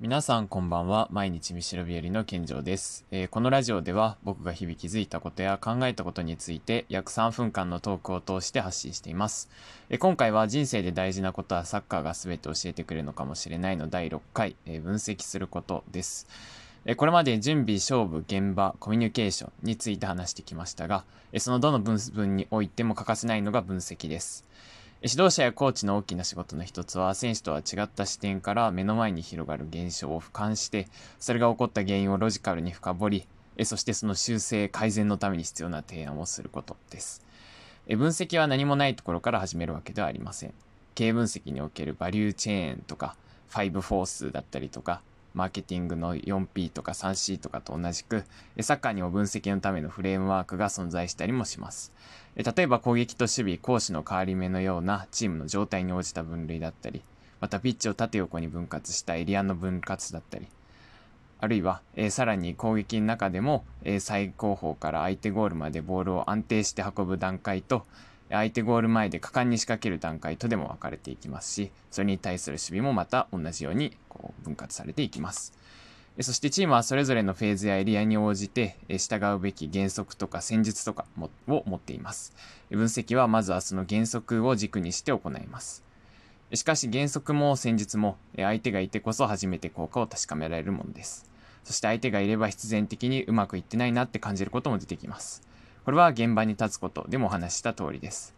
皆さんこんばんは。毎日見白日和の健城です、えーこのラジオでは僕が日々気づいたことや考えたことについて約3分間のトークを通して発信しています。えー今回は人生で大事なことはサッカーが全て教えてくれるのかもしれないの第6回、えー分析することです。えこれまで準備、勝負、現場、コミュニケーションについて話してきましたが、えそのどの部分においても欠かせないのが分析です。指導者やコーチの大きな仕事の一つは選手とは違った視点から目の前に広がる現象を俯瞰してそれが起こった原因をロジカルに深掘りそしてその修正改善のために必要な提案をすることです。分析は何もないところから始めるわけではありません。経営分析におけるバリューチェーンとか5フォースだったりとかマーケティングの 4P とか 3C とかと同じくえサッカーにも分析のためのフレームワークが存在したりもします。え例えば攻撃と守備、攻守の変わり目のようなチームの状態に応じた分類だったり、またピッチを縦横に分割したエリアの分割だったり、あるいは、えーさらに攻撃の中でも、えー最後方から相手ゴールまでボールを安定して運ぶ段階と、相手ゴール前で果敢に仕掛ける段階とでも分かれていきますし、それに対する守備もまた同じようにこう分割されていきます。そしてチームはそれぞれのフェーズやエリアに応じて従うべき原則とか戦術とかを持っています。分析はまずはその原則を軸にして行います。しかし原則も戦術も相手がいてこそ初めて効果を確かめられるものです。そして相手がいれば必然的にうまくいってないなって感じることも出てきます。これは現場に立つことでもお話した通りです。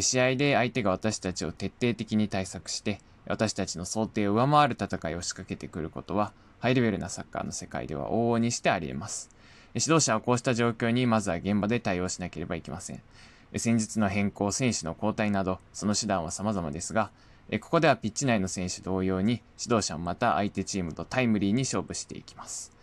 試合で相手が私たちを徹底的に対策して私たちの想定を上回る戦いを仕掛けてくることはハイレベルなサッカーの世界では往々にしてあり得ます。指導者はこうした状況にまずは現場で対応しなければいけません。戦術の変更、選手の交代など、その手段は様々ですが、ここではピッチ内の選手同様に指導者もまた相手チームとタイムリーに勝負していきます。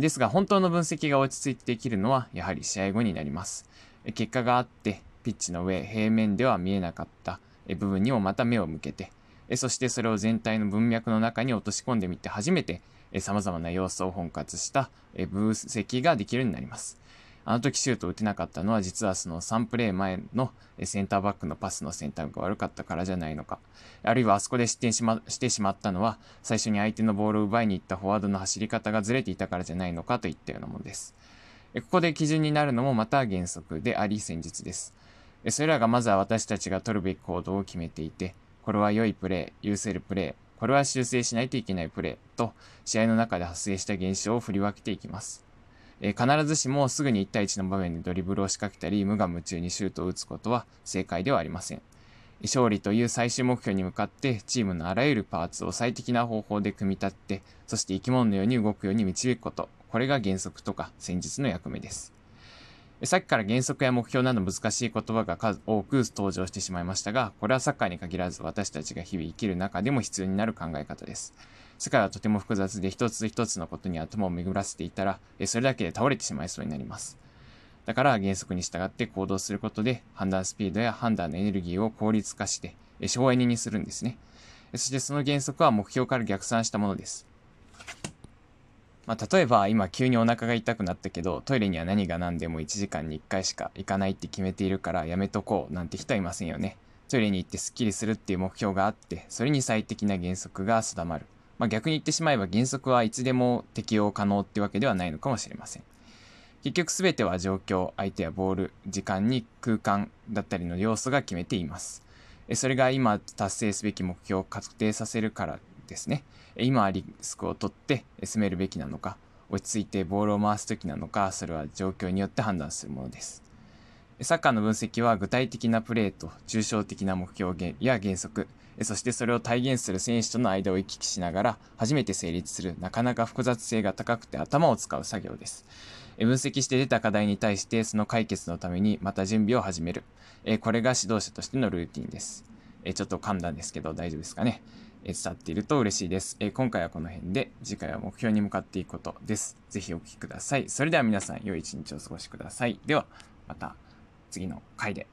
ですが本当の分析が落ち着いてできるのはやはり試合後になります。結果があって、ピッチの上、平面では見えなかった部分にもまた目を向けて、そしてそれを全体の文脈の中に落とし込んでみて初めてえ様々な要素を本括した分析ができるようになります。あの時シュート打てなかったのは実はその3プレー前のセンターバックのパスの選択が悪かったからじゃないのか。あるいはあそこで失点し,、ま、してしまったのは最初に相手のボールを奪いに行ったフォワードの走り方がずれていたからじゃないのかといったようなものです。ここで基準になるのもまた原則であり戦術です。それらがまずは私たちが取るべき行動を決めていて、これは良いプレー、許せるプレー、これは修正しないといけないプレーと、試合の中で発生した現象を振り分けていきます。えー必ずしもすぐに1対1の場面でドリブルを仕掛けたり、無我夢中にシュートを打つことは正解ではありません。勝利という最終目標に向かってチームのあらゆるパーツを最適な方法で組み立って、そして生き物のように動くように導くこと、これが原則とか戦術の役目です。さっきから原則や目標など難しい言葉が数多く登場してしまいましたが、これはサッカーに限らず私たちが日々生きる中でも必要になる考え方です。世界はとても複雑で一つ一つのことに頭を巡らせていたら、それだけで倒れてしまいそうになります。だから原則に従って行動することで判断スピードや判断のエネルギーを効率化して省エネにするんですね。そしてその原則は目標から逆算したものです。まあ、例えば今急にお腹が痛くなったけどトイレには何が何でも1時間に1回しか行かないって決めているからやめとこうなんて人はいませんよね。トイレに行ってスッキリするっていう目標があってそれに最適な原則が定まる。まあ、逆に言ってしまえば原則はいつでも適用可能ってわけではないのかもしれません。結局全ては状況、相手やボール、時間に空間だったりの要素が決めています。それが今達成すべき目標を確定させるからですね。今はリスクを取ってえ攻めるべきなのか、落ち着いてボールを回すときなのか、それは状況によって判断するものです。サッカーの分析は具体的なプレーと抽象的な目標や原則、そしてそれを体現する選手との間を行き来しながら初めて成立するなかなか複雑性が高くて頭を使う作業です。分析して出た課題に対してその解決のためにまた準備を始める。これが指導者としてのルーティンです。ちょっと噛んだんですけど大丈夫ですかね。伝わっていると嬉しいです。え今回はこの辺で次回は目標に向かっていくことです。ぜひお聞きください。それでは皆さん良い一日をお過ごしください。ではまた次の回で。